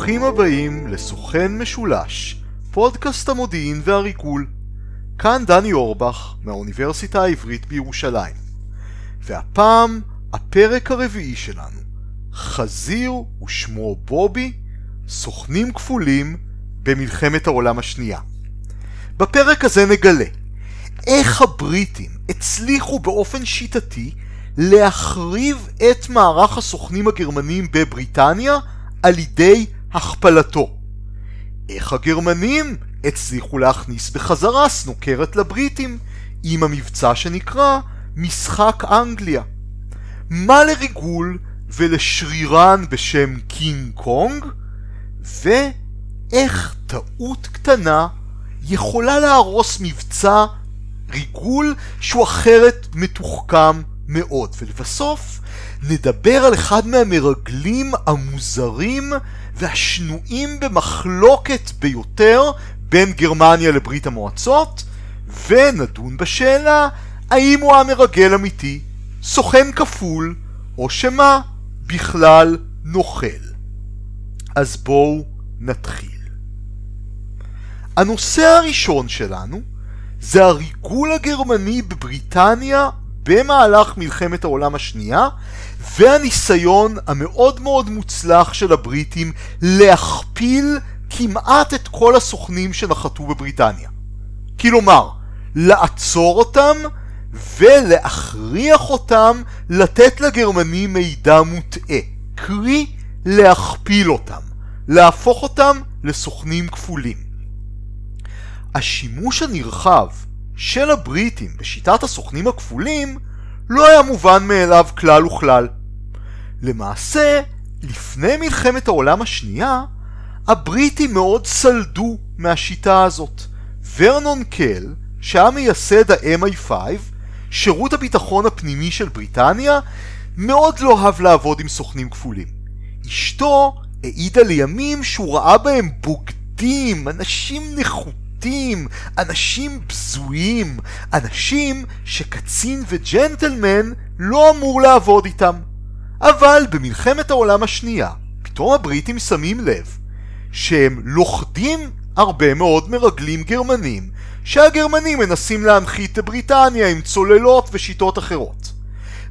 ברוכים הבאים לסוכן משולש, פודקאסט המודיעין והריגול. כאן דני אורבך מהאוניברסיטה העברית בירושלים. והפעם הפרק הרביעי שלנו, חזיר ושמו בובי, סוכנים כפולים במלחמת העולם השנייה. בפרק הזה נגלה איך הבריטים הצליחו באופן שיטתי להחריב את מערך הסוכנים הגרמנים בבריטניה על ידי הכפלתו. איך הגרמנים הצליחו להכניס בחזרה סנוקרת לבריטים עם המבצע שנקרא משחק אנגליה. מה לריגול ולשרירן בשם קינג קונג, ואיך טעות קטנה יכולה להרוס מבצע ריגול שהוא אחרת מתוחכם מאוד. ולבסוף נדבר על אחד מהמרגלים המוזרים והשנויים במחלוקת ביותר בין גרמניה לברית המועצות, ונדון בשאלה האם הוא המרגל אמיתי, סוכן כפול, או שמה בכלל נוכל. אז בואו נתחיל. הנושא הראשון שלנו זה הריגול הגרמני בבריטניה במהלך מלחמת העולם השנייה והניסיון המאוד מאוד מוצלח של הבריטים להכפיל כמעט את כל הסוכנים שנחתו בבריטניה. כלומר, לעצור אותם ולהכריח אותם לתת לגרמנים מידע מוטעה, קרי להכפיל אותם, להפוך אותם לסוכנים כפולים. השימוש הנרחב של הבריטים בשיטת הסוכנים הכפולים לא היה מובן מאליו כלל וכלל. למעשה, לפני מלחמת העולם השנייה, הבריטים מאוד סלדו מהשיטה הזאת. ורנון קל, שהיה מייסד ה-MI5, שירות הביטחון הפנימי של בריטניה, מאוד לא אהב לעבוד עם סוכנים כפולים. אשתו העידה לימים שהוא ראה בהם בוגדים, אנשים נחותים. מעוותים, אנשים בזויים, אנשים שקצין וג'נטלמן לא אמור לעבוד איתם. אבל במלחמת העולם השנייה, פתאום הבריטים שמים לב שהם לוכדים הרבה מאוד מרגלים גרמנים, שהגרמנים מנסים להנחית את בריטניה עם צוללות ושיטות אחרות.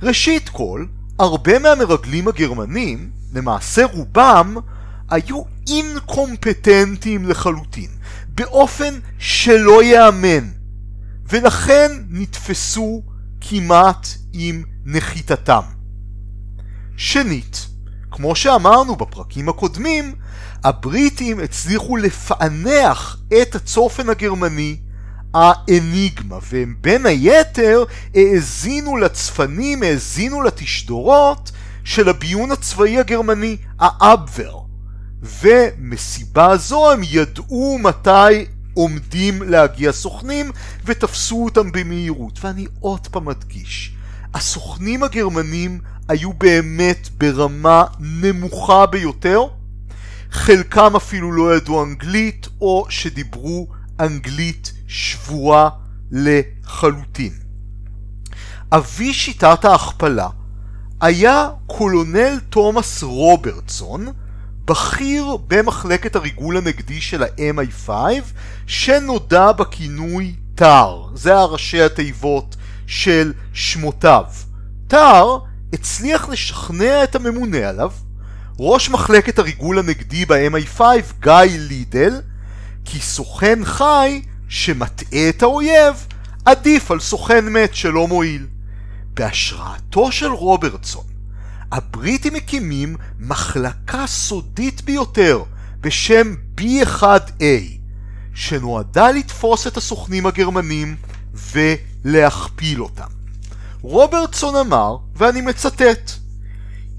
ראשית כל, הרבה מהמרגלים הגרמנים, למעשה רובם, היו אינקומפטנטים לחלוטין. באופן שלא ייאמן, ולכן נתפסו כמעט עם נחיתתם. שנית, כמו שאמרנו בפרקים הקודמים, הבריטים הצליחו לפענח את הצופן הגרמני, האניגמה, והם בין היתר האזינו לצפנים, האזינו לתשדורות של הביון הצבאי הגרמני, האבבר. ומסיבה זו הם ידעו מתי עומדים להגיע סוכנים ותפסו אותם במהירות. ואני עוד פעם מדגיש, הסוכנים הגרמנים היו באמת ברמה נמוכה ביותר, חלקם אפילו לא ידעו אנגלית או שדיברו אנגלית שבורה לחלוטין. אבי שיטת ההכפלה היה קולונל תומאס רוברטסון, בכיר במחלקת הריגול הנגדי של ה-MI5 שנודע בכינוי טאר, זה הראשי התיבות של שמותיו. טאר הצליח לשכנע את הממונה עליו, ראש מחלקת הריגול הנגדי ב-MI5 גיא לידל, כי סוכן חי שמטעה את האויב עדיף על סוכן מת שלא מועיל. בהשראתו של רוברטסון הבריטים מקימים מחלקה סודית ביותר בשם B1A, שנועדה לתפוס את הסוכנים הגרמנים ולהכפיל אותם. רוברטסון אמר, ואני מצטט,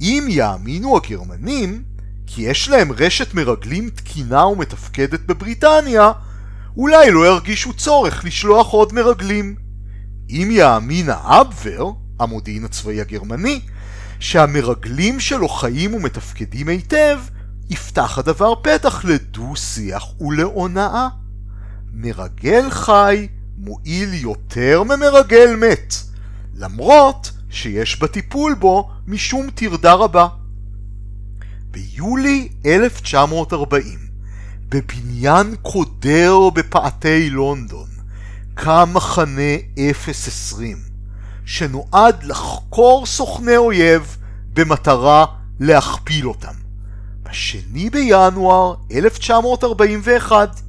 אם יאמינו הגרמנים, כי יש להם רשת מרגלים תקינה ומתפקדת בבריטניה, אולי לא ירגישו צורך לשלוח עוד מרגלים. אם יאמין האבבר, המודיעין הצבאי הגרמני, שהמרגלים שלו חיים ומתפקדים היטב, יפתח הדבר פתח לדו-שיח ולהונאה. מרגל חי מועיל יותר ממרגל מת, למרות שיש בטיפול בו משום טרדה רבה. ביולי 1940, בבניין קודר בפאתי לונדון, קם מחנה 020, שנועד לחקור סוכני אויב במטרה להכפיל אותם. בשני בינואר 1941,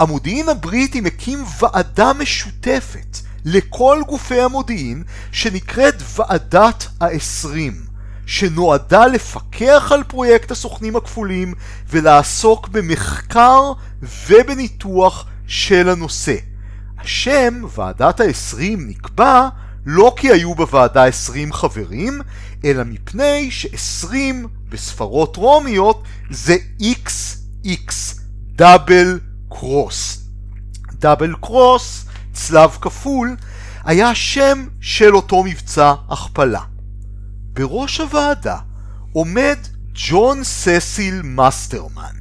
המודיעין הבריטי מקים ועדה משותפת לכל גופי המודיעין שנקראת ועדת העשרים, שנועדה לפקח על פרויקט הסוכנים הכפולים ולעסוק במחקר ובניתוח של הנושא. השם ועדת העשרים נקבע לא כי היו בוועדה עשרים חברים, אלא מפני שעשרים בספרות רומיות זה XX, Double Cross. Double Cross, צלב כפול, היה השם של אותו מבצע הכפלה. בראש הוועדה עומד ג'ון ססיל מאסטרמן,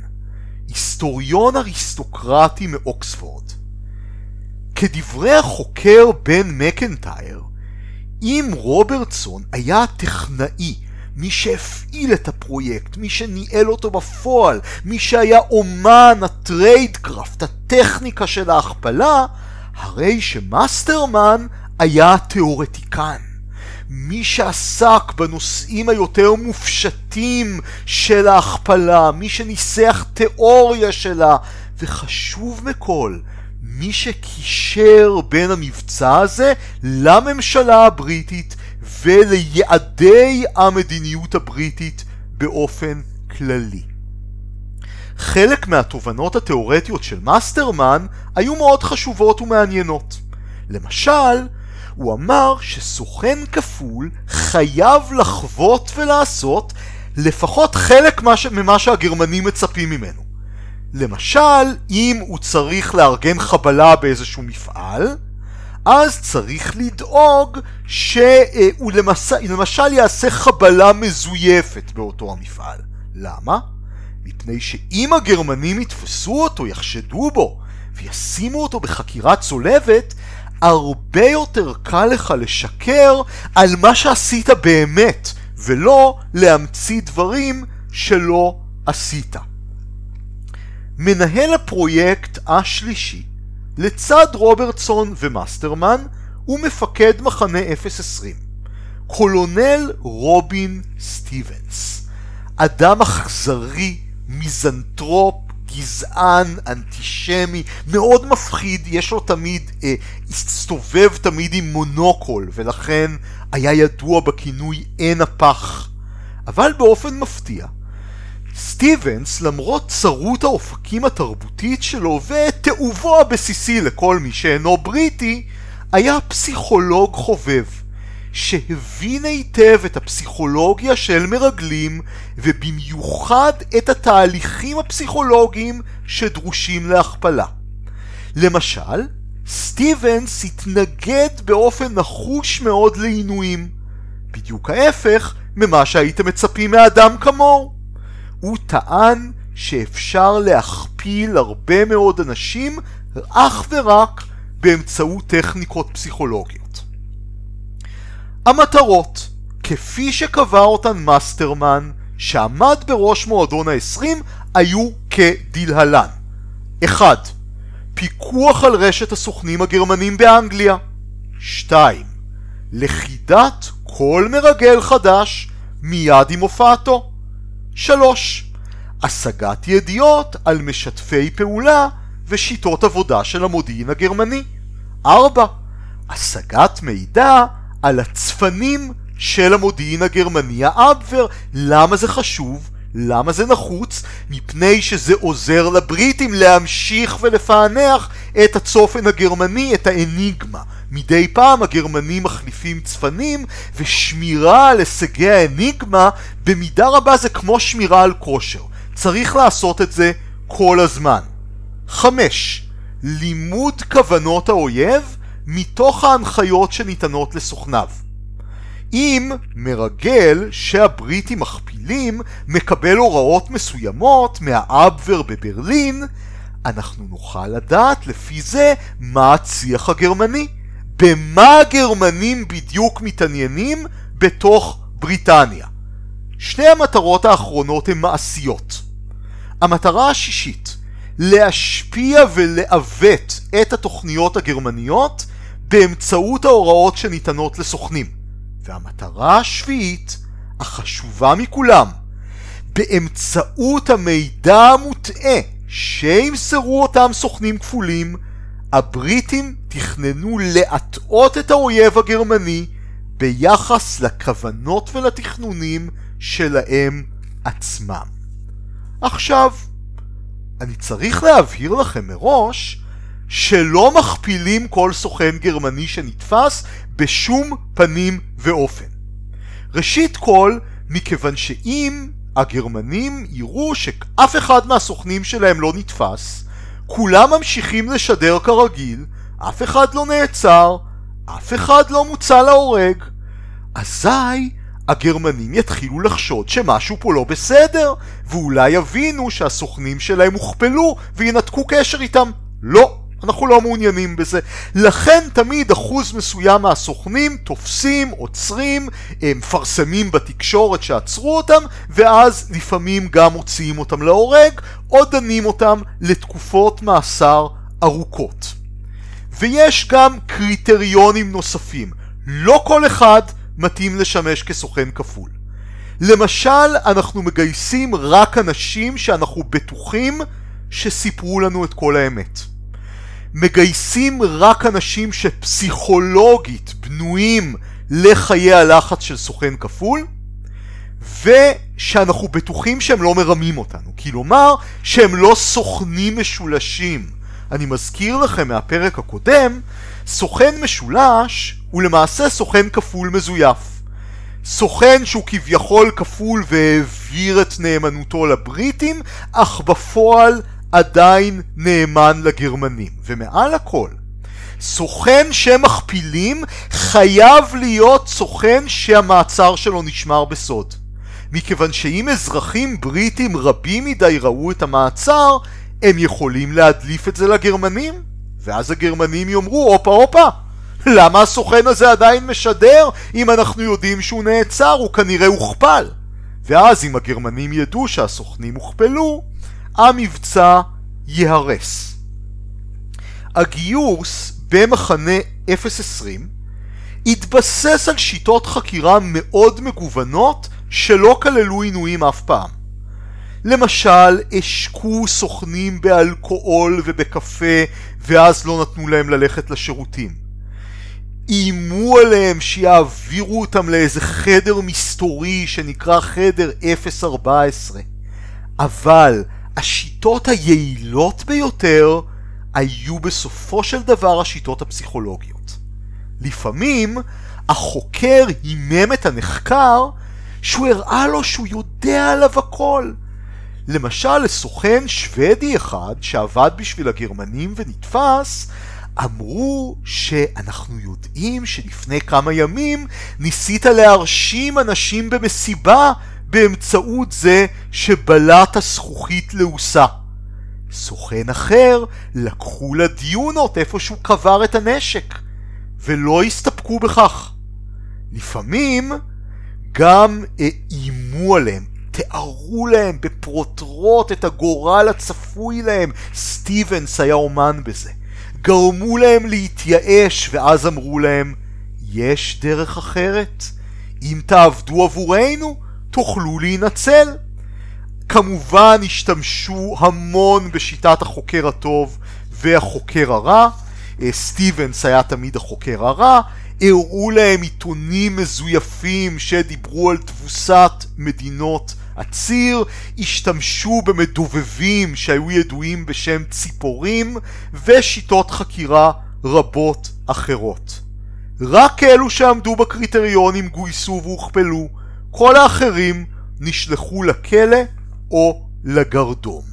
היסטוריון אריסטוקרטי מאוקספורד. כדברי החוקר בן מקנטייר, אם רוברטסון היה הטכנאי, מי שהפעיל את הפרויקט, מי שניהל אותו בפועל, מי שהיה אומן ה tradecraft, הטכניקה של ההכפלה, הרי שמאסטרמן היה תיאורטיקן. מי שעסק בנושאים היותר מופשטים של ההכפלה, מי שניסח תיאוריה שלה, וחשוב מכל, מי שקישר בין המבצע הזה לממשלה הבריטית וליעדי המדיניות הבריטית באופן כללי. חלק מהתובנות התאורטיות של מאסטרמן היו מאוד חשובות ומעניינות. למשל, הוא אמר שסוכן כפול חייב לחוות ולעשות לפחות חלק ממה שהגרמנים מצפים ממנו. למשל, אם הוא צריך לארגן חבלה באיזשהו מפעל, אז צריך לדאוג שהוא למשל, למשל יעשה חבלה מזויפת באותו המפעל. למה? מפני שאם הגרמנים יתפסו אותו, יחשדו בו, וישימו אותו בחקירה צולבת, הרבה יותר קל לך לשקר על מה שעשית באמת, ולא להמציא דברים שלא עשית. מנהל הפרויקט השלישי, לצד רוברטסון ומאסטרמן, הוא מפקד מחנה 020, קולונל רובין סטיבנס, אדם אכזרי, מיזנטרופ, גזען, אנטישמי, מאוד מפחיד, יש לו תמיד, אה, הסתובב תמיד עם מונוקול, ולכן היה ידוע בכינוי עין הפח. אבל באופן מפתיע, סטיבנס, למרות צרות האופקים התרבותית שלו ותיעובו הבסיסי לכל מי שאינו בריטי, היה פסיכולוג חובב, שהבין היטב את הפסיכולוגיה של מרגלים, ובמיוחד את התהליכים הפסיכולוגיים שדרושים להכפלה. למשל, סטיבנס התנגד באופן נחוש מאוד לעינויים, בדיוק ההפך ממה שהייתם מצפים מאדם כמוהו. הוא טען שאפשר להכפיל הרבה מאוד אנשים אך ורק באמצעות טכניקות פסיכולוגיות. המטרות, כפי שקבע אותן מאסטרמן, שעמד בראש מועדון ה-20, היו כדלהלן 1. פיקוח על רשת הסוכנים הגרמנים באנגליה 2. לכידת כל מרגל חדש מיד עם הופעתו 3. השגת ידיעות על משתפי פעולה ושיטות עבודה של המודיעין הגרמני. 4. השגת מידע על הצפנים של המודיעין הגרמני האבבר. למה זה חשוב? למה זה נחוץ? מפני שזה עוזר לבריטים להמשיך ולפענח את הצופן הגרמני, את האניגמה. מדי פעם הגרמנים מחליפים צפנים, ושמירה על הישגי האניגמה במידה רבה זה כמו שמירה על כושר. צריך לעשות את זה כל הזמן. 5. לימוד כוונות האויב מתוך ההנחיות שניתנות לסוכניו. אם מרגל שהבריטים מכפילים מקבל הוראות מסוימות מהאבבר בברלין, אנחנו נוכל לדעת לפי זה מה הצי"ח הגרמני. במה הגרמנים בדיוק מתעניינים בתוך בריטניה. שתי המטרות האחרונות הן מעשיות. המטרה השישית, להשפיע ולעוות את התוכניות הגרמניות באמצעות ההוראות שניתנות לסוכנים. והמטרה השביעית, החשובה מכולם, באמצעות המידע המוטעה שימסרו אותם סוכנים כפולים, הבריטים תכננו להטעות את האויב הגרמני ביחס לכוונות ולתכנונים שלהם עצמם. עכשיו, אני צריך להבהיר לכם מראש שלא מכפילים כל סוכן גרמני שנתפס בשום פנים ואופן. ראשית כל, מכיוון שאם הגרמנים יראו שאף אחד מהסוכנים שלהם לא נתפס, כולם ממשיכים לשדר כרגיל, אף אחד לא נעצר, אף אחד לא מוצא להורג, אזי הגרמנים יתחילו לחשוד שמשהו פה לא בסדר, ואולי יבינו שהסוכנים שלהם הוכפלו וינתקו קשר איתם. לא, אנחנו לא מעוניינים בזה. לכן תמיד אחוז מסוים מהסוכנים תופסים, עוצרים, מפרסמים בתקשורת שעצרו אותם, ואז לפעמים גם מוציאים אותם להורג, או דנים אותם לתקופות מאסר ארוכות. ויש גם קריטריונים נוספים. לא כל אחד מתאים לשמש כסוכן כפול. למשל, אנחנו מגייסים רק אנשים שאנחנו בטוחים שסיפרו לנו את כל האמת. מגייסים רק אנשים שפסיכולוגית בנויים לחיי הלחץ של סוכן כפול, ושאנחנו בטוחים שהם לא מרמים אותנו. כלומר, שהם לא סוכנים משולשים. אני מזכיר לכם מהפרק הקודם, סוכן משולש הוא למעשה סוכן כפול מזויף. סוכן שהוא כביכול כפול והעביר את נאמנותו לבריטים, אך בפועל עדיין נאמן לגרמנים. ומעל הכל, סוכן שמכפילים חייב להיות סוכן שהמעצר שלו נשמר בסוד. מכיוון שאם אזרחים בריטים רבים מדי ראו את המעצר, הם יכולים להדליף את זה לגרמנים, ואז הגרמנים יאמרו, הופה הופה, למה הסוכן הזה עדיין משדר אם אנחנו יודעים שהוא נעצר, הוא כנראה הוכפל. ואז אם הגרמנים ידעו שהסוכנים הוכפלו, המבצע ייהרס. הגיוס במחנה 020 התבסס על שיטות חקירה מאוד מגוונות שלא כללו עינויים אף פעם. למשל, השקו סוכנים באלכוהול ובקפה ואז לא נתנו להם ללכת לשירותים. איימו עליהם שיעבירו אותם לאיזה חדר מסתורי שנקרא חדר 014. אבל השיטות היעילות ביותר היו בסופו של דבר השיטות הפסיכולוגיות. לפעמים החוקר הימם את הנחקר שהוא הראה לו שהוא יודע עליו הכל. למשל, לסוכן שוודי אחד שעבד בשביל הגרמנים ונתפס, אמרו שאנחנו יודעים שלפני כמה ימים ניסית להרשים אנשים במסיבה באמצעות זה שבלעת זכוכית לעוסה. סוכן אחר לקחו לדיונות איפה שהוא קבר את הנשק, ולא הסתפקו בכך. לפעמים גם איימו עליהם, תיארו להם בפרוטרוט את הגורל הצפוי להם, סטיבנס היה אומן בזה. גרמו להם להתייאש, ואז אמרו להם, יש דרך אחרת. אם תעבדו עבורנו, תוכלו להינצל. כמובן השתמשו המון בשיטת החוקר הטוב והחוקר הרע. אה, סטיבנס היה תמיד החוקר הרע. הראו להם עיתונים מזויפים שדיברו על תבוסת מדינות הציר, השתמשו במדובבים שהיו ידועים בשם ציפורים ושיטות חקירה רבות אחרות. רק אלו שעמדו בקריטריונים גויסו והוכפלו, כל האחרים נשלחו לכלא או לגרדום.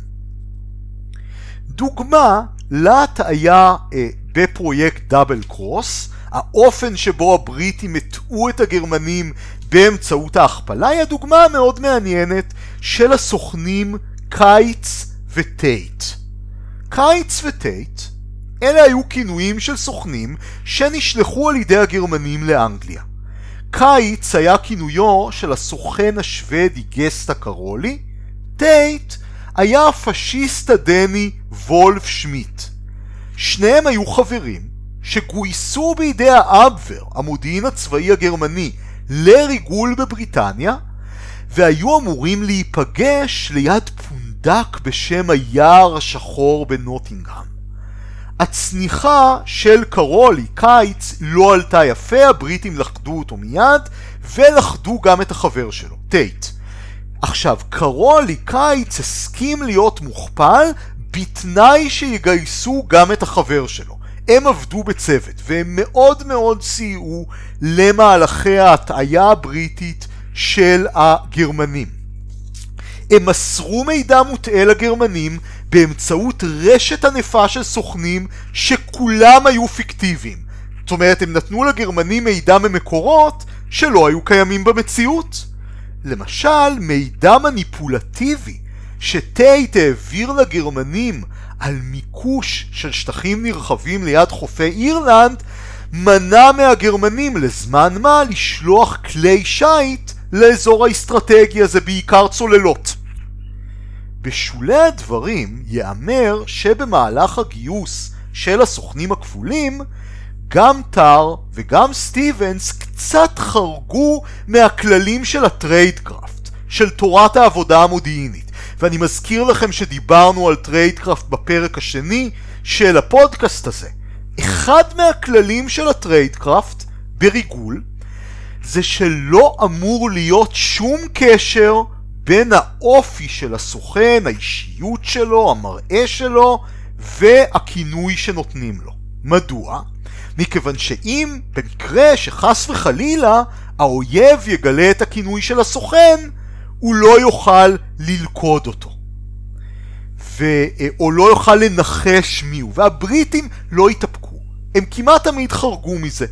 דוגמה להטעיה אה, בפרויקט דאבל קרוס, האופן שבו הבריטים הטעו את הגרמנים באמצעות ההכפלה היא הדוגמה המאוד מעניינת של הסוכנים קיץ וטייט. קיץ וטייט אלה היו כינויים של סוכנים שנשלחו על ידי הגרמנים לאנגליה. קיץ היה כינויו של הסוכן השוודי גסטה קרולי, טייט היה הפשיסט הדני וולף שמיט. שניהם היו חברים שגויסו בידי האבוור, המודיעין הצבאי הגרמני, לריגול בבריטניה, והיו אמורים להיפגש ליד פונדק בשם היער השחור בנוטינגהם. הצניחה של קרולי, קיץ, לא עלתה יפה, הבריטים לכדו אותו מיד, ולכדו גם את החבר שלו, טייט. עכשיו, קרולי, קיץ, הסכים להיות מוכפל בתנאי שיגייסו גם את החבר שלו. הם עבדו בצוות, והם מאוד מאוד סייעו למהלכי ההטעיה הבריטית של הגרמנים. הם מסרו מידע מוטעה לגרמנים באמצעות רשת ענפה של סוכנים שכולם היו פיקטיביים. זאת אומרת, הם נתנו לגרמנים מידע ממקורות שלא היו קיימים במציאות. למשל, מידע מניפולטיבי שטייט העביר לגרמנים על מיקוש של שטחים נרחבים ליד חופי אירלנד, מנע מהגרמנים לזמן מה לשלוח כלי שיט לאזור האסטרטגי הזה, בעיקר צוללות. בשולי הדברים ייאמר שבמהלך הגיוס של הסוכנים הכפולים, גם טאר וגם סטיבנס קצת חרגו מהכללים של ה tradecraft, של תורת העבודה המודיעינית. ואני מזכיר לכם שדיברנו על tradecraft בפרק השני של הפודקאסט הזה. אחד מהכללים של ה tradecraft בריגול זה שלא אמור להיות שום קשר בין האופי של הסוכן, האישיות שלו, המראה שלו והכינוי שנותנים לו. מדוע? מכיוון שאם במקרה שחס וחלילה האויב יגלה את הכינוי של הסוכן, הוא לא יוכל ללכוד אותו. ו... או לא יוכל לנחש מיהו, והבריטים לא התאפקו. הם כמעט תמיד חרגו מזה.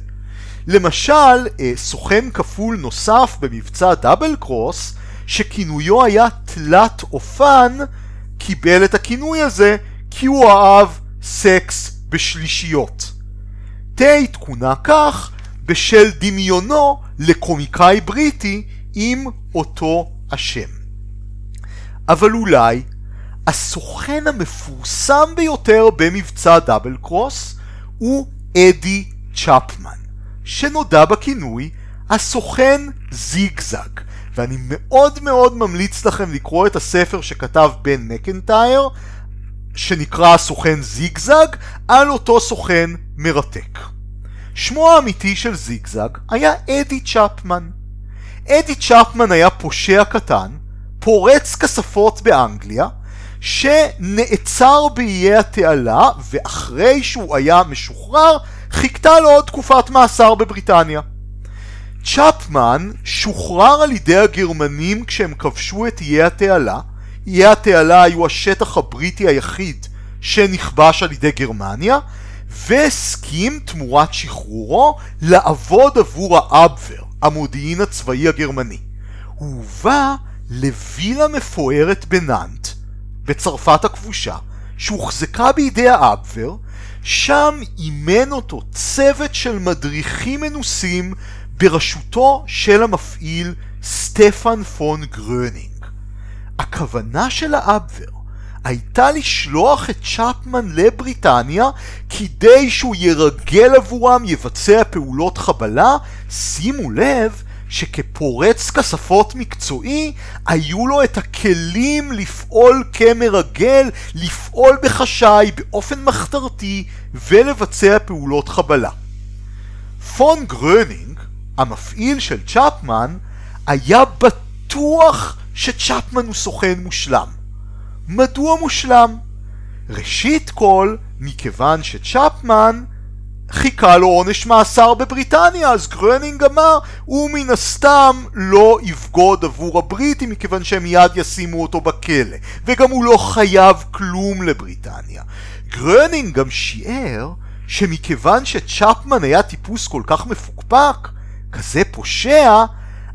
למשל, אה, סוכן כפול נוסף במבצע Double Cross, שכינויו היה תלת אופן, קיבל את הכינוי הזה כי הוא אהב סקס בשלישיות. טייט כונה כך בשל דמיונו לקומיקאי בריטי עם אותו השם. אבל אולי הסוכן המפורסם ביותר במבצע דאבל קרוס הוא אדי צ'פמן, שנודע בכינוי הסוכן זיגזג, ואני מאוד מאוד ממליץ לכם לקרוא את הספר שכתב בן מקנטייר, שנקרא הסוכן זיגזג, על אותו סוכן מרתק. שמו האמיתי של זיגזג היה אדי צ'פמן. אדי צ'פמן היה פושע קטן, פורץ כספות באנגליה, שנעצר באיי התעלה, ואחרי שהוא היה משוחרר, חיכתה לו עוד תקופת מאסר בבריטניה. צ'פמן שוחרר על ידי הגרמנים כשהם כבשו את איי התעלה. איי התעלה היו השטח הבריטי היחיד שנכבש על ידי גרמניה, והסכים תמורת שחרורו לעבוד עבור האבוור, המודיעין הצבאי הגרמני. הוא הובא לווילה מפוארת בנאנט, בצרפת הכבושה, שהוחזקה בידי האבוור, שם אימן אותו צוות של מדריכים מנוסים בראשותו של המפעיל סטפן פון גרונינג. הכוונה של האבוור הייתה לשלוח את צ'פמן לבריטניה כדי שהוא ירגל עבורם, יבצע פעולות חבלה. שימו לב שכפורץ כספות מקצועי היו לו את הכלים לפעול כמרגל, לפעול בחשאי, באופן מחתרתי ולבצע פעולות חבלה. פון גרונינג המפעיל של צ'פמן היה בטוח שצ'פמן הוא סוכן מושלם. מדוע מושלם? ראשית כל, מכיוון שצ'פמן חיכה לו עונש מאסר בבריטניה, אז גרנינג אמר, הוא מן הסתם לא יבגוד עבור הבריטים מכיוון שהם מיד ישימו אותו בכלא, וגם הוא לא חייב כלום לבריטניה. גרנינג גם שיער שמכיוון שצ'פמן היה טיפוס כל כך מפוקפק, כזה פושע,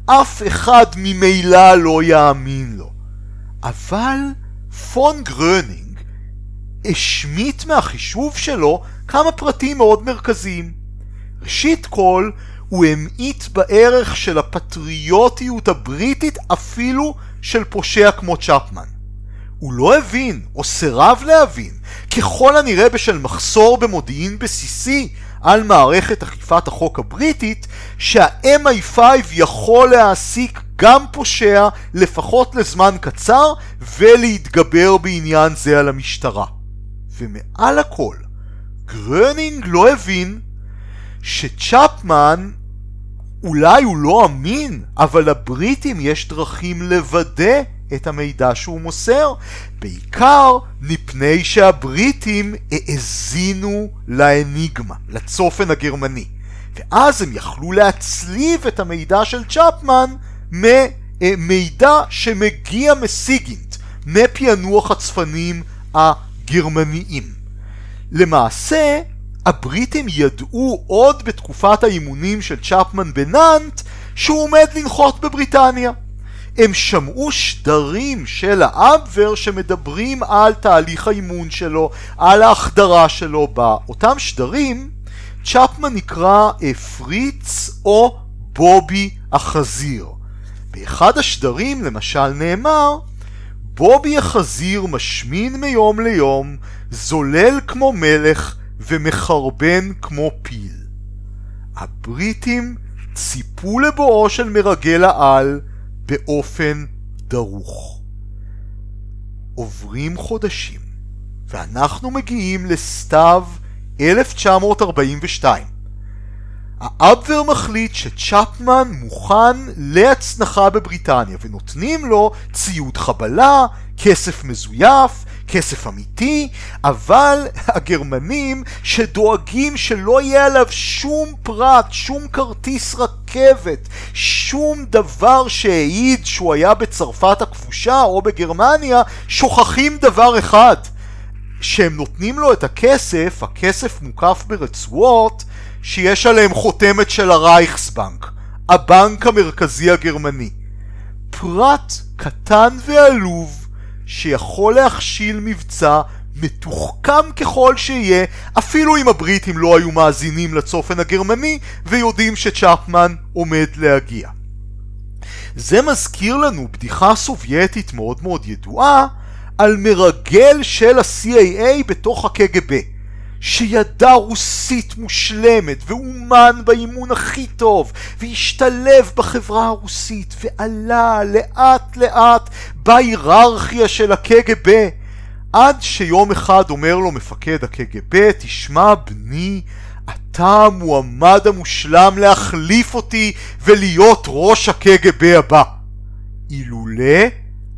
אף אחד ממילא לא יאמין לו. אבל פון גרונינג השמיט מהחישוב שלו כמה פרטים מאוד מרכזיים. ראשית כל, הוא המעיט בערך של הפטריוטיות הבריטית אפילו של פושע כמו צ'פמן. הוא לא הבין, או סירב להבין, ככל הנראה בשל מחסור במודיעין בסיסי על מערכת אכיפת החוק הבריטית, שה-MI5 יכול להעסיק גם פושע לפחות לזמן קצר ולהתגבר בעניין זה על המשטרה. ומעל הכל, גרנינג לא הבין שצ'פמן אולי הוא לא אמין, אבל לבריטים יש דרכים לוודא את המידע שהוא מוסר, בעיקר מפני שהבריטים האזינו לאניגמה, לצופן הגרמני. ואז הם יכלו להצליב את המידע של צ'פמן ממידע שמגיע מסיגינט, מפענוח הצפנים הגרמניים. למעשה, הבריטים ידעו עוד בתקופת האימונים של צ'פמן בנאנט שהוא עומד לנחות בבריטניה. הם שמעו שדרים של האבבר שמדברים על תהליך האימון שלו, על ההחדרה שלו. באותם שדרים צ'פמן נקרא אה, פריץ או בובי החזיר. באחד השדרים למשל נאמר בובי החזיר משמין מיום ליום, זולל כמו מלך ומחרבן כמו פיל. הבריטים ציפו לבואו של מרגל העל באופן דרוך. עוברים חודשים, ואנחנו מגיעים לסתיו 1942. האבבר מחליט שצ'פמן מוכן להצנחה בבריטניה ונותנים לו ציוד חבלה, כסף מזויף, כסף אמיתי, אבל הגרמנים שדואגים שלא יהיה עליו שום פרט, שום כרטיס רכבת, שום דבר שהעיד שהוא היה בצרפת הכבושה או בגרמניה, שוכחים דבר אחד. שהם נותנים לו את הכסף, הכסף מוקף ברצועות שיש עליהם חותמת של הרייכסבנק, הבנק המרכזי הגרמני. פרט קטן ועלוב שיכול להכשיל מבצע מתוחכם ככל שיהיה, אפילו אם הבריטים לא היו מאזינים לצופן הגרמני ויודעים שצ'פמן עומד להגיע. זה מזכיר לנו בדיחה סובייטית מאוד מאוד ידועה על מרגל של ה-CAA בתוך הקג"ב. שידע רוסית מושלמת ואומן באימון הכי טוב והשתלב בחברה הרוסית ועלה לאט לאט בהיררכיה של הקג"ב עד שיום אחד אומר לו מפקד הקג"ב תשמע בני אתה המועמד המושלם להחליף אותי ולהיות ראש הקג"ב הבא. אילולא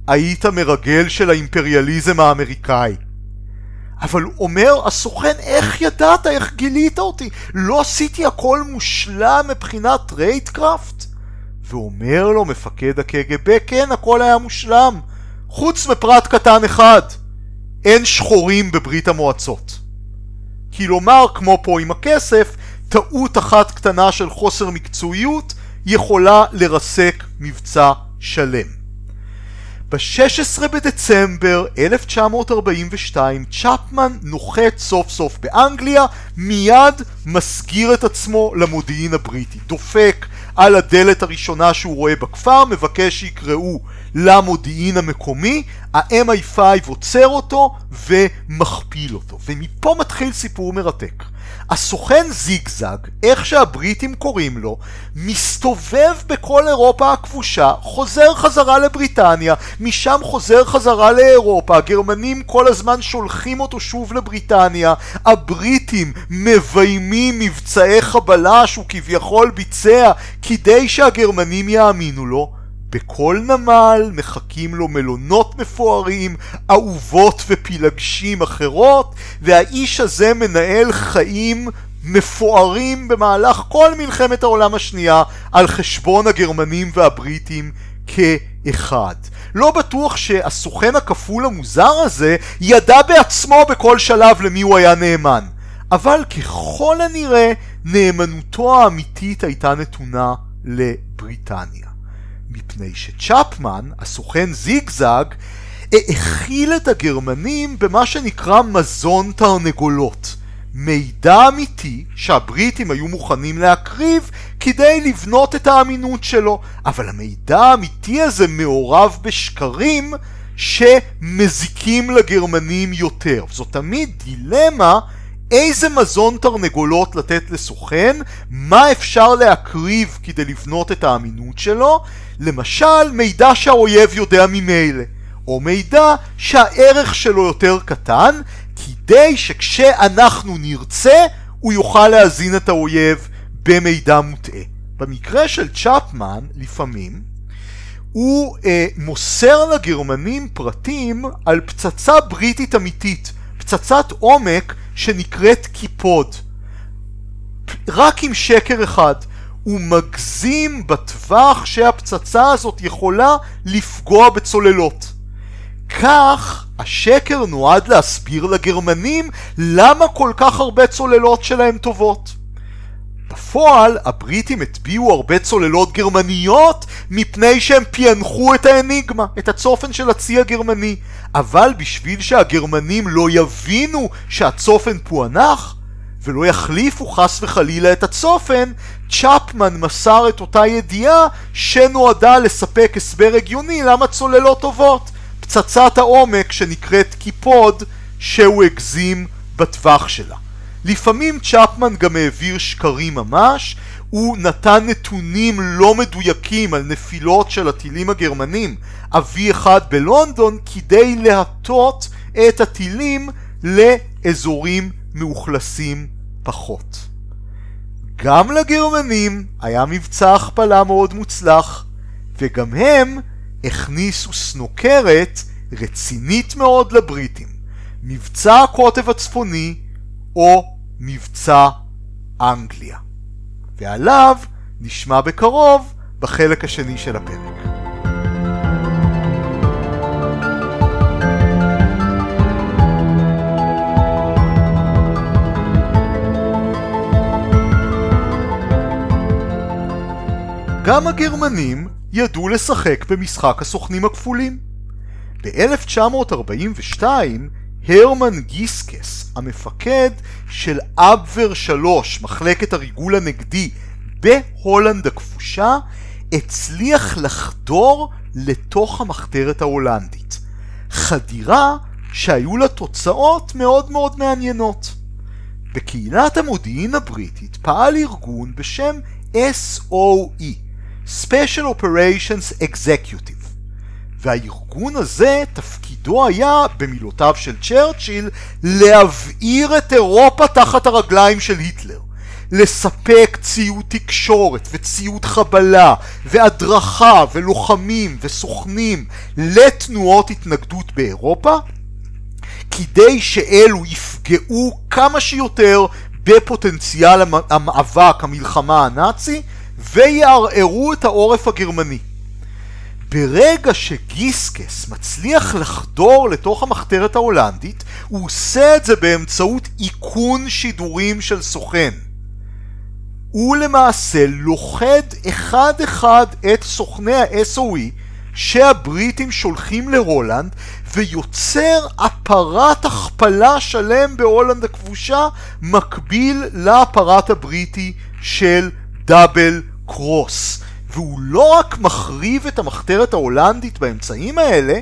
היית מרגל של האימפריאליזם האמריקאי אבל אומר הסוכן, איך ידעת, איך גילית אותי? לא עשיתי הכל מושלם מבחינת רייטקראפט? ואומר לו מפקד הקג"ב, כן, הכל היה מושלם, חוץ מפרט קטן אחד, אין שחורים בברית המועצות. כלומר, כמו פה עם הכסף, טעות אחת קטנה של חוסר מקצועיות יכולה לרסק מבצע שלם. ב-16 בדצמבר 1942 צ'פמן נוחת סוף סוף באנגליה, מיד מסגיר את עצמו למודיעין הבריטי. דופק על הדלת הראשונה שהוא רואה בכפר, מבקש שיקראו למודיעין המקומי, ה-MI5 עוצר אותו ומכפיל אותו. ומפה מתחיל סיפור מרתק. הסוכן זיגזג, איך שהבריטים קוראים לו, מסתובב בכל אירופה הכבושה, חוזר חזרה לבריטניה, משם חוזר חזרה לאירופה, הגרמנים כל הזמן שולחים אותו שוב לבריטניה, הבריטים מביימים מבצעי חבלה שהוא כביכול ביצע כדי שהגרמנים יאמינו לו, בכל נמל מחכים לו מלונות מפוארים, אהובות ופילגשים אחרות, והאיש הזה מנהל חיים מפוארים במהלך כל מלחמת העולם השנייה על חשבון הגרמנים והבריטים כאחד. לא בטוח שהסוכן הכפול המוזר הזה ידע בעצמו בכל שלב למי הוא היה נאמן, אבל ככל הנראה נאמנותו האמיתית הייתה נתונה לבריטניה. מפני שצ'פמן, הסוכן זיגזג, האכיל את הגרמנים במה שנקרא מזון תרנגולות. מידע אמיתי שהבריטים היו מוכנים להקריב כדי לבנות את האמינות שלו, אבל המידע האמיתי הזה מעורב בשקרים שמזיקים לגרמנים יותר. זאת תמיד דילמה איזה מזון תרנגולות לתת לסוכן, מה אפשר להקריב כדי לבנות את האמינות שלו, למשל מידע שהאויב יודע ממילא, או מידע שהערך שלו יותר קטן, כדי שכשאנחנו נרצה הוא יוכל להזין את האויב במידע מוטעה. במקרה של צ'פמן, לפעמים, הוא אה, מוסר לגרמנים פרטים על פצצה בריטית אמיתית, פצצת עומק שנקראת קיפוד. רק עם שקר אחד, הוא מגזים בטווח שהפצצה הזאת יכולה לפגוע בצוללות. כך השקר נועד להסביר לגרמנים למה כל כך הרבה צוללות שלהם טובות. בפועל הבריטים הטביעו הרבה צוללות גרמניות מפני שהם פענחו את האניגמה, את הצופן של הצי הגרמני. אבל בשביל שהגרמנים לא יבינו שהצופן פוענח, ולא יחליפו חס וחלילה את הצופן, צ'פמן מסר את אותה ידיעה שנועדה לספק הסבר הגיוני למה צוללות טובות. פצצת העומק שנקראת קיפוד שהוא הגזים בטווח שלה. לפעמים צ'פמן גם העביר שקרים ממש, הוא נתן נתונים לא מדויקים על נפילות של הטילים הגרמנים, אבי אחד בלונדון, כדי להטות את הטילים לאזורים מאוכלסים פחות. גם לגרמנים היה מבצע הכפלה מאוד מוצלח, וגם הם הכניסו סנוקרת רצינית מאוד לבריטים. מבצע הקוטב הצפוני או מבצע אנגליה. ועליו נשמע בקרוב בחלק השני של הפרק. גם הגרמנים ידעו לשחק במשחק הסוכנים הכפולים. ב-1942 הרמן גיסקס, המפקד של אבבר 3, מחלקת הריגול הנגדי בהולנד הכבושה, הצליח לחדור לתוך המחתרת ההולנדית. חדירה שהיו לה תוצאות מאוד מאוד מעניינות. בקהילת המודיעין הבריטית פעל ארגון בשם SOE, Special Operations Executive, והארגון הזה תפקידו היה, במילותיו של צ'רצ'יל, להבעיר את אירופה תחת הרגליים של היטלר. לספק ציוד תקשורת וציוד חבלה והדרכה ולוחמים וסוכנים לתנועות התנגדות באירופה כדי שאלו יפגעו כמה שיותר בפוטנציאל המאבק, המלחמה הנאצי ויערערו את העורף הגרמני. ברגע שגיסקס מצליח לחדור לתוך המחתרת ההולנדית, הוא עושה את זה באמצעות איכון שידורים של סוכן. הוא למעשה לוכד אחד אחד את סוכני ה-SOE שהבריטים שולחים להולנד ויוצר אפרט הכפלה שלם בהולנד הכבושה מקביל לאפרט הבריטי של דאבל קרוס. והוא לא רק מחריב את המחתרת ההולנדית באמצעים האלה,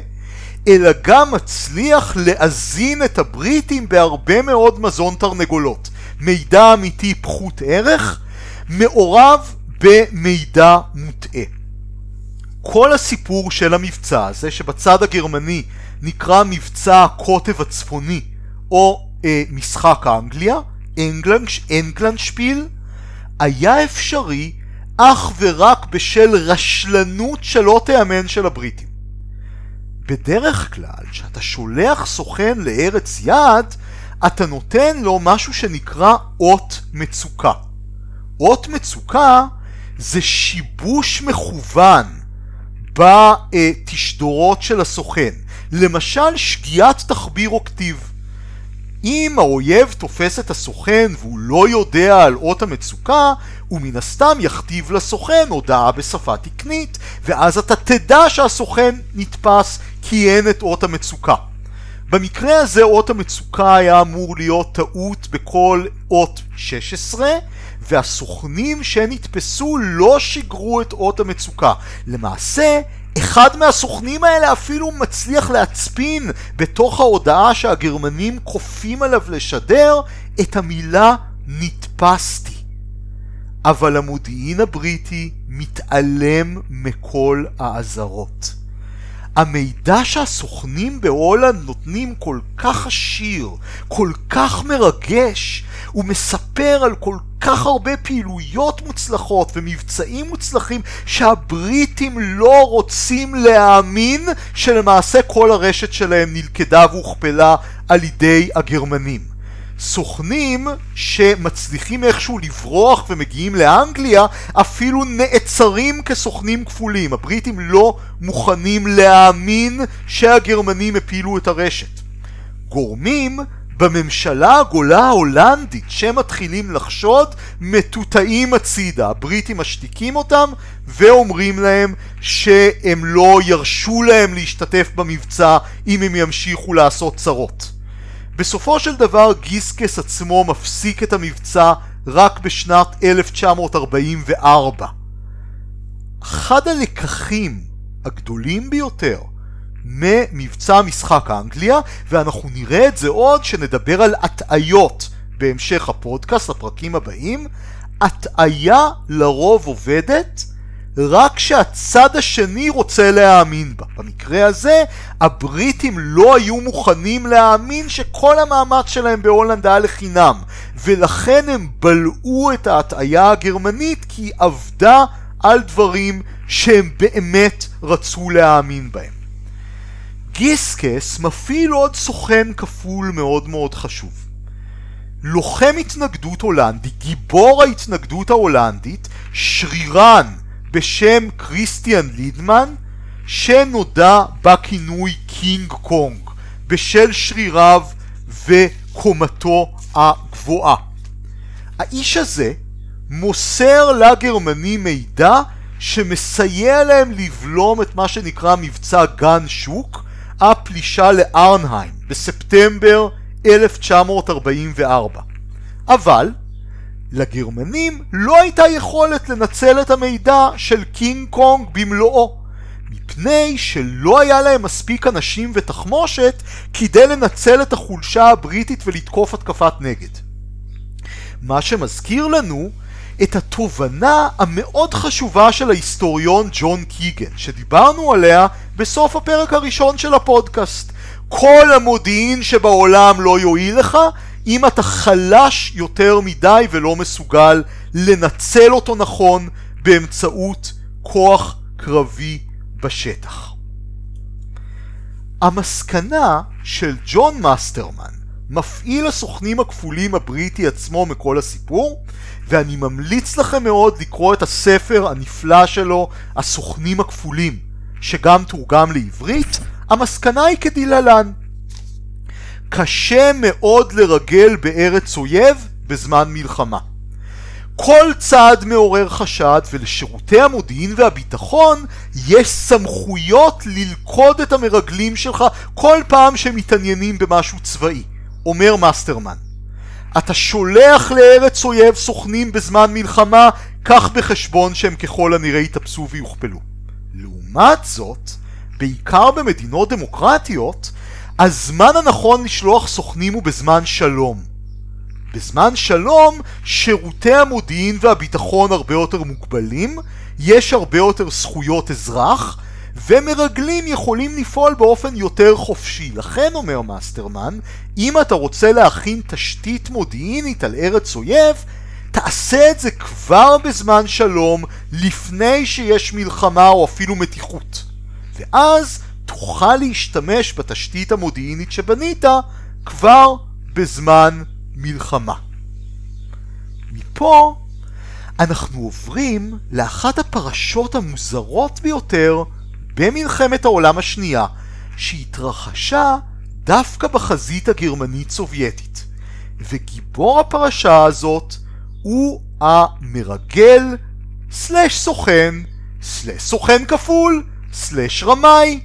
אלא גם מצליח להזין את הבריטים בהרבה מאוד מזון תרנגולות. מידע אמיתי פחות ערך, מעורב במידע מוטעה. כל הסיפור של המבצע הזה, שבצד הגרמני נקרא מבצע הקוטב הצפוני, או אה, משחק אנגליה, אנגלנדשפיל, היה אפשרי אך ורק בשל רשלנות שלא תיאמן של הבריטים. בדרך כלל, כשאתה שולח סוכן לארץ יעד, אתה נותן לו משהו שנקרא אות מצוקה. אות מצוקה זה שיבוש מכוון בתשדורות של הסוכן. למשל, שגיאת תחביר או כתיב. אם האויב תופס את הסוכן והוא לא יודע על אות המצוקה, הוא מן הסתם יכתיב לסוכן הודעה בשפה תקנית, ואז אתה תדע שהסוכן נתפס כי אין את אות המצוקה. במקרה הזה אות המצוקה היה אמור להיות טעות בכל אות 16, והסוכנים שנתפסו לא שיגרו את אות המצוקה. למעשה, אחד מהסוכנים האלה אפילו מצליח להצפין בתוך ההודעה שהגרמנים כופים עליו לשדר את המילה נתפסתי. אבל המודיעין הבריטי מתעלם מכל האזהרות. המידע שהסוכנים בהולנד נותנים כל כך עשיר, כל כך מרגש, הוא מספר על כל כך הרבה פעילויות מוצלחות ומבצעים מוצלחים שהבריטים לא רוצים להאמין שלמעשה כל הרשת שלהם נלכדה והוכפלה על ידי הגרמנים. סוכנים שמצליחים איכשהו לברוח ומגיעים לאנגליה אפילו נעצרים כסוכנים כפולים. הבריטים לא מוכנים להאמין שהגרמנים הפילו את הרשת. גורמים בממשלה הגולה ההולנדית שמתחילים לחשוד מטוטאים הצידה. הבריטים משתיקים אותם ואומרים להם שהם לא ירשו להם להשתתף במבצע אם הם ימשיכו לעשות צרות. בסופו של דבר גיסקס עצמו מפסיק את המבצע רק בשנת 1944. אחד הלקחים הגדולים ביותר ממבצע משחק אנגליה, ואנחנו נראה את זה עוד שנדבר על הטעיות בהמשך הפודקאסט, הפרקים הבאים, הטעיה לרוב עובדת רק כשהצד השני רוצה להאמין בה. במקרה הזה, הבריטים לא היו מוכנים להאמין שכל המאמץ שלהם בהולנד היה לחינם, ולכן הם בלעו את ההטעיה הגרמנית כי היא עבדה על דברים שהם באמת רצו להאמין בהם. גיסקס מפעיל עוד סוכן כפול מאוד מאוד חשוב. לוחם התנגדות הולנדי, גיבור ההתנגדות ההולנדית, שרירן בשם כריסטיאן לינדמנס, שנודע בכינוי קינג קונג, בשל שריריו וקומתו הגבוהה. האיש הזה מוסר לגרמנים מידע שמסייע להם לבלום את מה שנקרא מבצע גן שוק, הפלישה לארנהיים בספטמבר 1944. אבל לגרמנים לא הייתה יכולת לנצל את המידע של קינג קונג במלואו, מפני שלא היה להם מספיק אנשים ותחמושת כדי לנצל את החולשה הבריטית ולתקוף התקפת נגד. מה שמזכיר לנו את התובנה המאוד חשובה של ההיסטוריון ג'ון קיגן, שדיברנו עליה בסוף הפרק הראשון של הפודקאסט. כל המודיעין שבעולם לא יועיל לך אם אתה חלש יותר מדי ולא מסוגל לנצל אותו נכון באמצעות כוח קרבי בשטח. המסקנה של ג'ון מאסטרמן, מפעיל הסוכנים הכפולים הבריטי עצמו מכל הסיפור, ואני ממליץ לכם מאוד לקרוא את הספר הנפלא שלו, הסוכנים הכפולים, שגם תורגם לעברית, המסקנה היא כדלהלן קשה מאוד לרגל בארץ אויב בזמן מלחמה. כל צעד מעורר חשד ולשירותי המודיעין והביטחון יש סמכויות ללכוד את המרגלים שלך כל פעם שהם מתעניינים במשהו צבאי, אומר מאסטרמן. אתה שולח לארץ אויב סוכנים בזמן מלחמה, קח בחשבון שהם ככל הנראה יתאפסו ויוכפלו. לעומת זאת, בעיקר במדינות דמוקרטיות, הזמן הנכון לשלוח סוכנים הוא בזמן שלום. בזמן שלום שירותי המודיעין והביטחון הרבה יותר מוגבלים, יש הרבה יותר זכויות אזרח, ומרגלים יכולים לפעול באופן יותר חופשי. לכן אומר מאסטרמן, אם אתה רוצה להכין תשתית מודיעינית על ארץ אויב, תעשה את זה כבר בזמן שלום, לפני שיש מלחמה או אפילו מתיחות. ואז תוכל להשתמש בתשתית המודיעינית שבנית כבר בזמן מלחמה. מפה אנחנו עוברים לאחת הפרשות המוזרות ביותר במלחמת העולם השנייה, שהתרחשה דווקא בחזית הגרמנית-סובייטית. וגיבור הפרשה הזאת הוא המרגל, סלש סוכן, סלש סוכן כפול, סלש רמאי,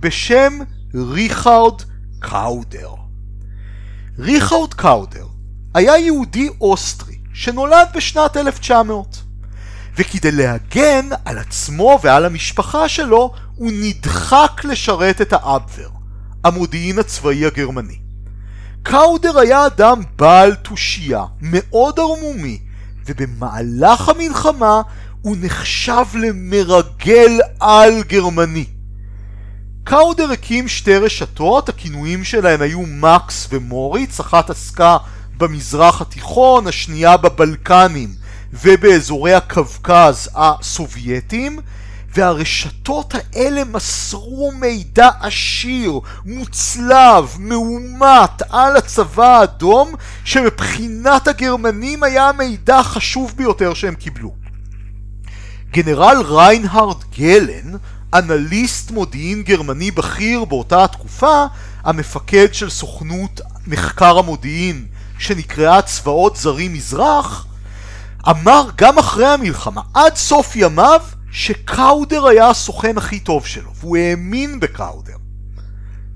בשם ריכרד קאודר. ריכרד קאודר היה יהודי אוסטרי שנולד בשנת 1900. וכדי להגן על עצמו ועל המשפחה שלו, הוא נדחק לשרת את האבוור, המודיעין הצבאי הגרמני. קאודר היה אדם בעל תושייה, מאוד ערמומי, ובמהלך המלחמה הוא נחשב למרגל על גרמני. קאודר הקים שתי רשתות, הכינויים שלהן היו מקס ומוריץ, אחת עסקה במזרח התיכון, השנייה בבלקנים ובאזורי הקווקז הסובייטים, והרשתות האלה מסרו מידע עשיר, מוצלב, מאומת על הצבא האדום, שמבחינת הגרמנים היה המידע החשוב ביותר שהם קיבלו. גנרל ריינהרד גלן, אנליסט מודיעין גרמני בכיר באותה התקופה, המפקד של סוכנות מחקר המודיעין שנקראה צבאות זרים מזרח, אמר גם אחרי המלחמה, עד סוף ימיו, שקאודר היה הסוכן הכי טוב שלו, והוא האמין בקאודר.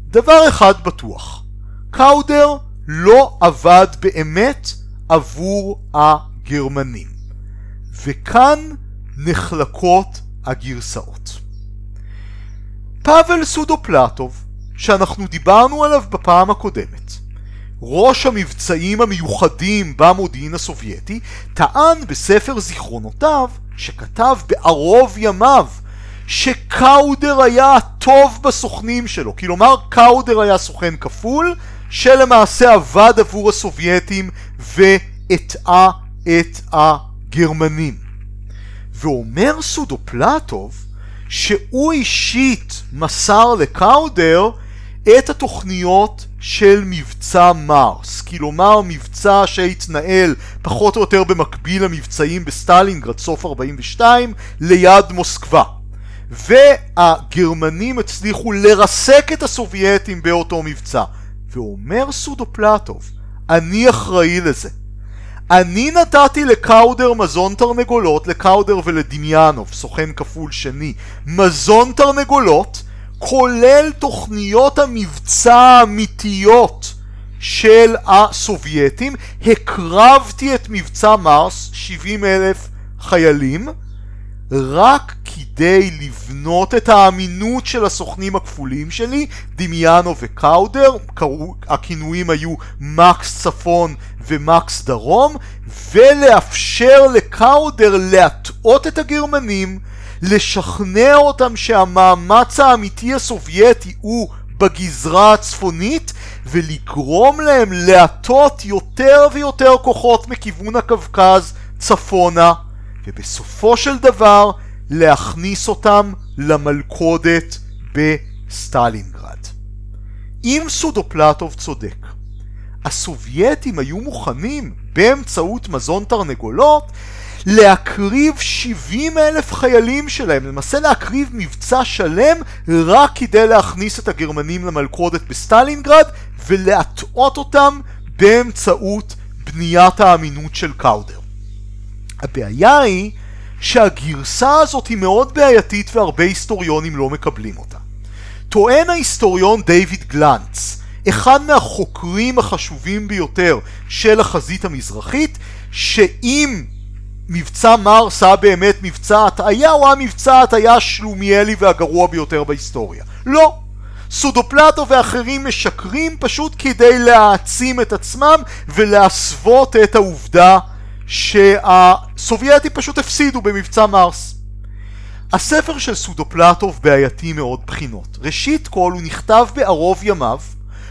דבר אחד בטוח, קאודר לא עבד באמת עבור הגרמנים. וכאן נחלקות הגרסאות. פאבל סודופלטוב, שאנחנו דיברנו עליו בפעם הקודמת, ראש המבצעים המיוחדים במודיעין הסובייטי, טען בספר זיכרונותיו, שכתב בערוב ימיו, שקאודר היה הטוב בסוכנים שלו. כלומר, קאודר היה סוכן כפול, שלמעשה עבד עבור הסובייטים והטעה את הגרמנים. ואומר סודופלטוב שהוא אישית מסר לקאודר את התוכניות של מבצע מרס, כלומר מבצע שהתנהל פחות או יותר במקביל למבצעים בסטלינגרד סוף 42 ליד מוסקבה. והגרמנים הצליחו לרסק את הסובייטים באותו מבצע. ואומר סודופלטוב, אני אחראי לזה. אני נתתי לקאודר מזון תרנגולות, לקאודר ולדמיאנוב, סוכן כפול שני, מזון תרנגולות, כולל תוכניות המבצע האמיתיות של הסובייטים, הקרבתי את מבצע מרס, 70 אלף חיילים, רק כדי לבנות את האמינות של הסוכנים הכפולים שלי, דמיאנו וקאודר, הכינויים היו מקס צפון ומקס דרום, ולאפשר לקאודר להטעות את הגרמנים, לשכנע אותם שהמאמץ האמיתי הסובייטי הוא בגזרה הצפונית, ולגרום להם להטות יותר ויותר כוחות מכיוון הקווקז צפונה ובסופו של דבר להכניס אותם למלכודת בסטלינגרד. אם סודופלטוב צודק, הסובייטים היו מוכנים באמצעות מזון תרנגולות להקריב 70 אלף חיילים שלהם, למעשה להקריב מבצע שלם רק כדי להכניס את הגרמנים למלכודת בסטלינגרד ולהטעות אותם באמצעות בניית האמינות של קאודר. הבעיה היא שהגרסה הזאת היא מאוד בעייתית והרבה היסטוריונים לא מקבלים אותה. טוען ההיסטוריון דיוויד גלנץ, אחד מהחוקרים החשובים ביותר של החזית המזרחית, שאם מבצע מרס היה באמת מבצע הטעיה, הוא היה מבצע הטעיה השלומיאלי והגרוע ביותר בהיסטוריה. לא. סודופלטו ואחרים משקרים פשוט כדי להעצים את עצמם ולהסוות את העובדה שהסובייטים פשוט הפסידו במבצע מרס. הספר של סודופלטוב בעייתי מאוד בחינות. ראשית כל הוא נכתב בערוב ימיו,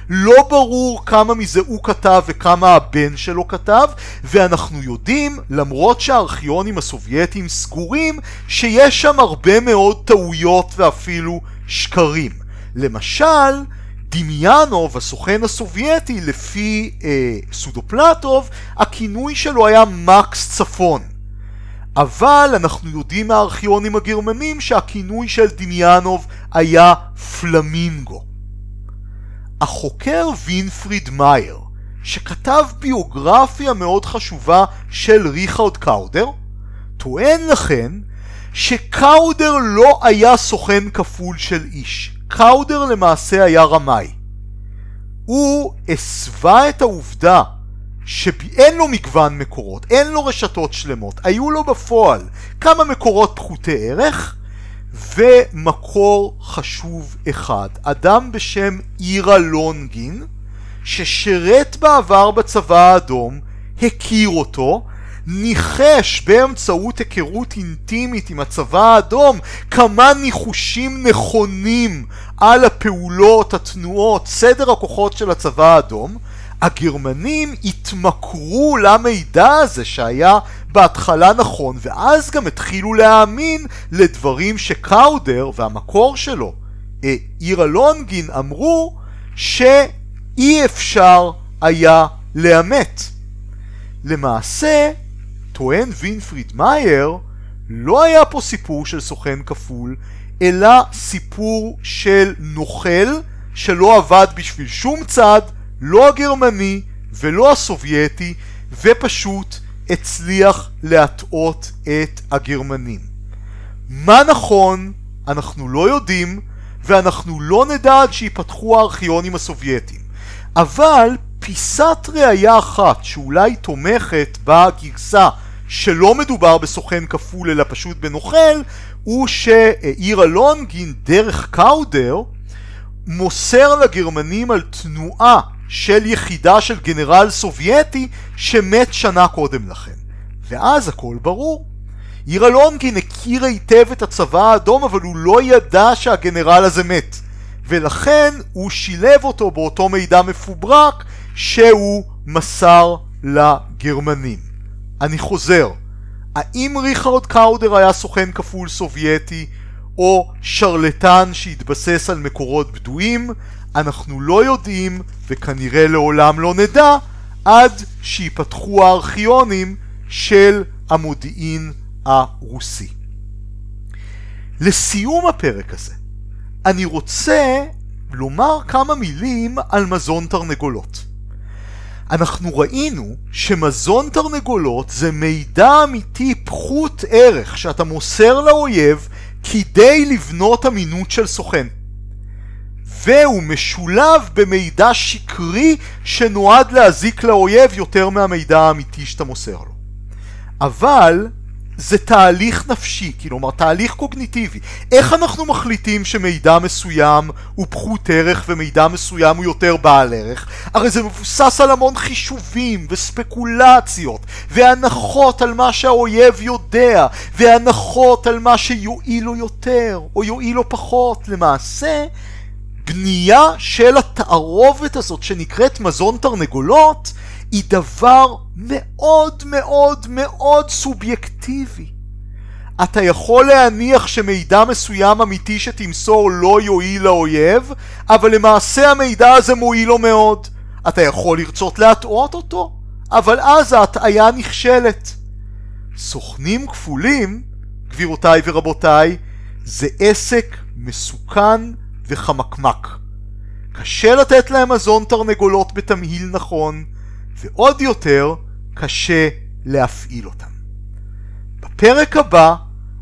לא ברור כמה מזה הוא כתב וכמה הבן שלו כתב, ואנחנו יודעים, למרות שהארכיונים הסובייטיים סגורים, שיש שם הרבה מאוד טעויות ואפילו שקרים. למשל, דמיאנוב, הסוכן הסובייטי, לפי אה, סודופלטוב, הכינוי שלו היה מקס צפון. אבל אנחנו יודעים מהארכיונים הגרמנים שהכינוי של דמיאנוב היה פלמינגו. החוקר וינפריד מאייר, שכתב ביוגרפיה מאוד חשובה של ריכרד קאודר, טוען לכן שקאודר לא היה סוכן כפול של איש. קאודר למעשה היה רמאי. הוא הסווה את העובדה שאין לו מגוון מקורות, אין לו רשתות שלמות, היו לו בפועל כמה מקורות פחותי ערך ומקור חשוב אחד, אדם בשם אירה לונגין ששירת בעבר בצבא האדום, הכיר אותו, ניחש באמצעות היכרות אינטימית עם הצבא האדום כמה ניחושים נכונים על הפעולות, התנועות, סדר הכוחות של הצבא האדום, הגרמנים התמכרו למידע הזה שהיה בהתחלה נכון, ואז גם התחילו להאמין לדברים שקאודר והמקור שלו, אירה לונגין, אמרו שאי אפשר היה לאמת. למעשה, טוען וינפריד מאייר, לא היה פה סיפור של סוכן כפול, אלא סיפור של נוכל שלא עבד בשביל שום צד, לא הגרמני ולא הסובייטי, ופשוט הצליח להטעות את הגרמנים. מה נכון, אנחנו לא יודעים, ואנחנו לא נדע עד שיפתחו הארכיונים הסובייטיים. אבל פיסת ראייה אחת שאולי תומכת בגרסה שלא מדובר בסוכן כפול אלא פשוט בנוכל, הוא שאירה לונגין דרך קאודר מוסר לגרמנים על תנועה של יחידה של גנרל סובייטי שמת שנה קודם לכן. ואז הכל ברור. אירה לונגין הכיר היטב את הצבא האדום אבל הוא לא ידע שהגנרל הזה מת. ולכן הוא שילב אותו באותו מידע מפוברק שהוא מסר לגרמנים. אני חוזר, האם ריכרד קאודר היה סוכן כפול סובייטי או שרלטן שהתבסס על מקורות בדויים? אנחנו לא יודעים וכנראה לעולם לא נדע עד שיפתחו הארכיונים של המודיעין הרוסי. לסיום הפרק הזה, אני רוצה לומר כמה מילים על מזון תרנגולות. אנחנו ראינו שמזון תרנגולות זה מידע אמיתי פחות ערך שאתה מוסר לאויב כדי לבנות אמינות של סוכן. והוא משולב במידע שקרי שנועד להזיק לאויב יותר מהמידע האמיתי שאתה מוסר לו. אבל זה תהליך נפשי, כלומר תהליך קוגניטיבי. איך אנחנו מחליטים שמידע מסוים הוא פחות ערך ומידע מסוים הוא יותר בעל ערך? הרי זה מבוסס על המון חישובים וספקולציות והנחות על מה שהאויב יודע והנחות על מה שיועיל לו יותר או יועיל לו פחות. למעשה, בנייה של התערובת הזאת שנקראת מזון תרנגולות היא דבר מאוד מאוד מאוד סובייקטיבי. אתה יכול להניח שמידע מסוים אמיתי שתמסור לא יועיל לאויב, אבל למעשה המידע הזה מועיל לו מאוד. אתה יכול לרצות להטעות אותו, אבל אז ההטעיה נכשלת. סוכנים כפולים, גבירותיי ורבותיי, זה עסק מסוכן וחמקמק. קשה לתת להם מזון תרנגולות בתמהיל נכון, ועוד יותר קשה להפעיל אותם. בפרק הבא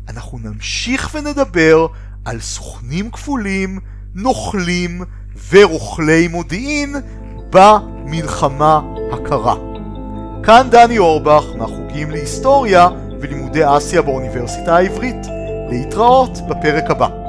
אנחנו נמשיך ונדבר על סוכנים כפולים, נוכלים ורוכלי מודיעין במלחמה הקרה. כאן דני אורבך מהחוגים להיסטוריה ולימודי אסיה באוניברסיטה העברית. להתראות בפרק הבא.